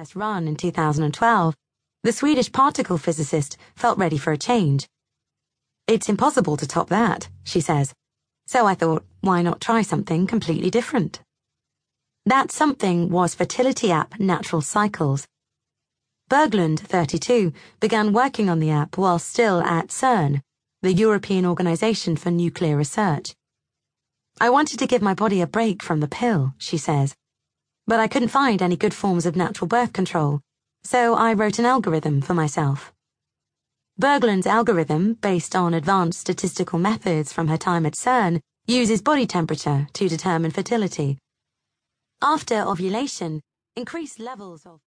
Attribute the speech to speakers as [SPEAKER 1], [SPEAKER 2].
[SPEAKER 1] first run in 2012, the Swedish particle physicist felt ready for a change. It's impossible to top that, she says. So I thought, why not try something completely different? That something was fertility app Natural Cycles. Berglund, 32, began working on the app while still at CERN, the European Organization for Nuclear Research. I wanted to give my body a break from the pill, she says but I couldn't find any good forms of natural birth control, so I wrote an algorithm for myself. Berglund's algorithm, based on advanced statistical methods from her time at CERN, uses body temperature to determine fertility. After ovulation, increased levels of